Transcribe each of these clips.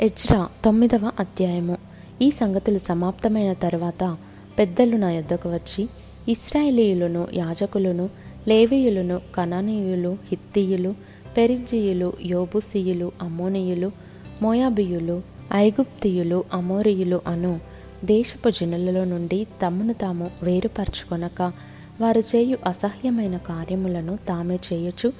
Ezra తొమ్మిదవ అధ్యాయము. ఈ సంగతులు సమాప్తమైన తరువాత పెద్దలు నా యొద్దకు వచ్చి ఇస్రాయేలీయులను యాజకులను లేవీయులను కనానీయులు హిత్తీయులు పెరిజీయులు యోబుసీయులు అమోనీయులు మోయాబియులు ఐగుప్తియులు అమోరియులు అను దేశపు జనులలో నుండి తమ్మును తాము వేరుపరచుకొనక వారు చేయు అసహ్యమైన కార్యములను తామే చేయొచ్చు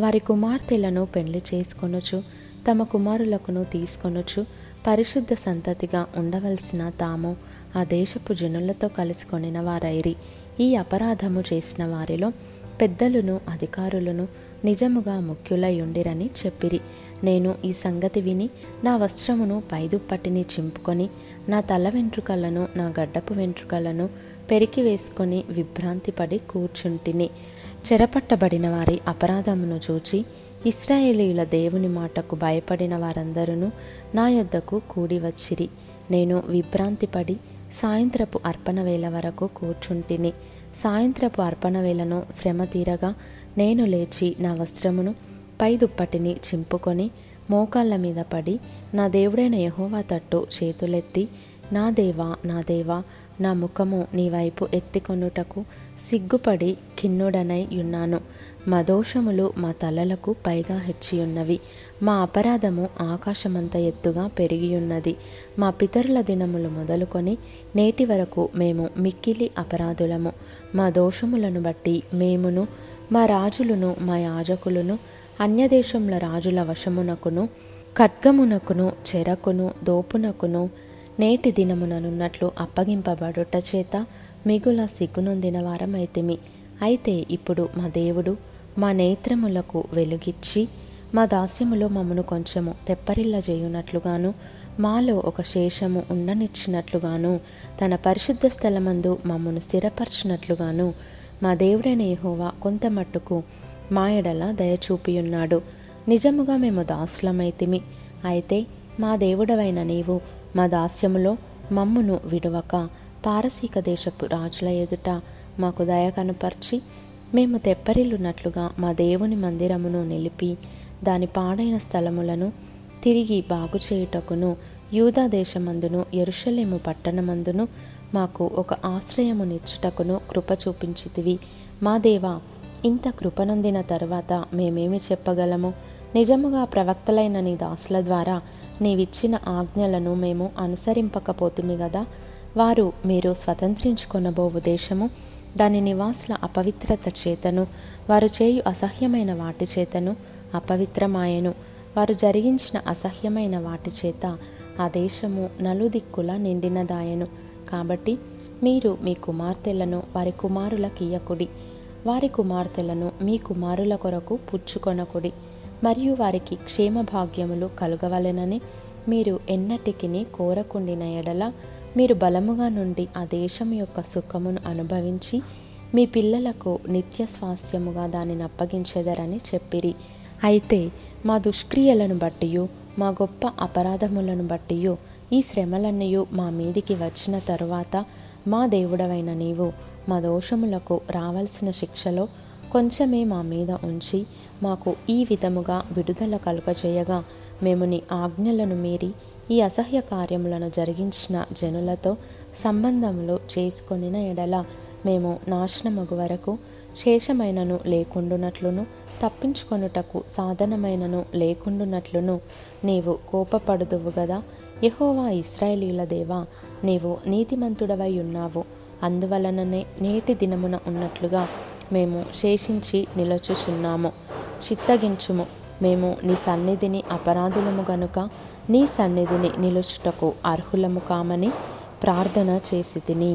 వారి కుమార్తెలను పెళ్ళి చేసుకొనొచ్చు తమ కుమారులకును తీసుకొనొచ్చు. పరిశుద్ధ సంతతిగా ఉండవలసిన తాము ఆ దేశపు జనులతో కలుసుకొనిన వారైరి. ఈ అపరాధము చేసిన వారిలో పెద్దలను అధికారులను నిజముగా ముఖ్యులై ఉండిరని చెప్పిరి. నేను ఈ సంగతి విని నా వస్త్రమును పైదుప్పటిని చింపుకొని నా తల వెంట్రుకలను నా గడ్డపు వెంట్రుకలను పెరికి వేసుకొని విభ్రాంతిపడి కూర్చుంటిని. చెరపట్టబడిన వారి అపరాధమును చూచి ఇస్రాయేలీయుల దేవుని మాటకు భయపడిన వారందరూ నా యొద్దకు కూడి వచ్చిరి. నేను విభ్రాంతిపడి సాయంత్రపు అర్పణ వేళ వరకు కూర్చుంటిని. సాయంత్రపు అర్పణ వేళను శ్రమ తీరగా నేను లేచి నా వస్త్రమును పై దుప్పటిని చింపుకొని మోకాళ్ళ మీద పడి నా దేవుడైన యహోవా తట్టు చేతులెత్తి నా దేవా నా దేవా నా ముఖము నీ వైపు ఎత్తికొనుటకు సిగ్గుపడి ఖిన్నుడనై ఉన్నాను. మా దోషములు మా తలలకు పైగా హెచ్చియున్నవి. మా అపరాధము ఆకాశమంత ఎత్తుగా పెరిగియున్నది. మా పితరుల దినములు మొదలుకొని నేటి వరకు మేము మిక్కిలి అపరాధులము. మా దోషములను బట్టి మేమును మా రాజులను మా యాజకులను అన్యదేశముల రాజుల వశమునకును ఖడ్గమునకును చెరకును దోపునకును నేటి దినముననున్నట్లు అప్పగింపబడుట చేత మిగుల సిగ్గునొందిన వారమైతిమి. అయితే ఇప్పుడు మా దేవుడు మా నేత్రములకు వెలుగిచ్చి మా దాస్యములో మమ్మను కొంచెము తెప్పరిల్ల చేయునట్లుగాను మాలో ఒక శేషము ఉండనిచ్చినట్లుగాను తన పరిశుద్ధ స్థలమందు మమ్మను స్థిరపరచినట్లుగాను మా దేవుడైన యహోవా కొంత మట్టుకు మా ఎడల దయచూపియున్నాడు. నిజముగా మేము దాసులమైతిమి. అయితే మా దేవుడవైన నీవు మా దాస్యములో మమ్మును విడువక పారసీక దేశపు రాజుల ఎదుట మాకు దయ కనపర్చి మేము తెప్పరిల్లున్నట్లుగా మా దేవుని మందిరమును నిలిపి దాని పాడైన స్థలములను తిరిగి బాగు చేయుటకును యూదా దేశమందును ఎరుషలేము పట్టణమందును మాకు ఒక ఆశ్రయమునిచ్చుటకును కృప చూపించితివి. మా దేవా ఇంత కృపనొందిన తర్వాత మేమేమి చెప్పగలము? నిజముగా ప్రవక్తలైన నీ దాసుల ద్వారా నీవిచ్చిన ఆజ్ఞలను మేము అనుసరింపకపోతుమి గదా. వారు మీరు స్వతంత్రించుకొనబోవు దేశము దాని నివాసుల అపవిత్రత చేతను వారు చేయు అసహ్యమైన వాటి చేతను అపవిత్రమాయను. వారు జరిగించిన అసహ్యమైన వాటి చేత ఆ దేశము నలుదిక్కుల నిండినదాయను. కాబట్టి మీరు మీ కుమార్తెలను వారి కుమారులకియ్యకుడి. వారి కుమార్తెలను మీ కుమారుల కొరకు పుచ్చుకొనకుడి. మరియు వారికి క్షేమ భాగ్యములు కలుగవలెనని మీరు ఎన్నటికిని కోరకుండిన ఎడల మీరు బలముగా నుండి ఆ దేశం యొక్క సుఖమును అనుభవించి మీ పిల్లలకు నిత్య స్వాస్థ్యముగా దానిని అప్పగించెదరని చెప్పిరి. అయితే మా దుష్క్రియలను బట్టియు మా గొప్ప అపరాధములను బట్టియు ఈ శ్రమలన్నయు మా మీదికి వచ్చిన తరువాత మా దేవుడవైన నీవు మా దోషములకు రావాల్సిన శిక్షలో కొంచెమే మా మీద ఉంచి మాకు ఈ విధముగా విడుదల కలుగజేయగా మేము నీ ఆజ్ఞలను మీరి ఈ అసహ్య కార్యములను జరిగించిన జనులతో సంబంధములు చేసుకొనిన ఎడల మేము నాశనమగు వరకు శేషమైనను లేకుండునట్లును తప్పించుకొనుటకు సాధనమైనను లేకుండునట్లును నీవు కోపపడుదువు గదా. యహోవా ఇస్రాయేలీల దేవా నీవు నీతిమంతుడవై ఉన్నావు. అందువలననే నేటి దినమున ఉన్నట్లుగా మేము శేషించి నిలచుచున్నాము. చిత్తగించుము. మేము నీ సన్నిధిని అపరాధులము గనుక నీ సన్నిధిని నిలుచుటకు అర్హులము కామని ప్రార్థన చేసి తిని.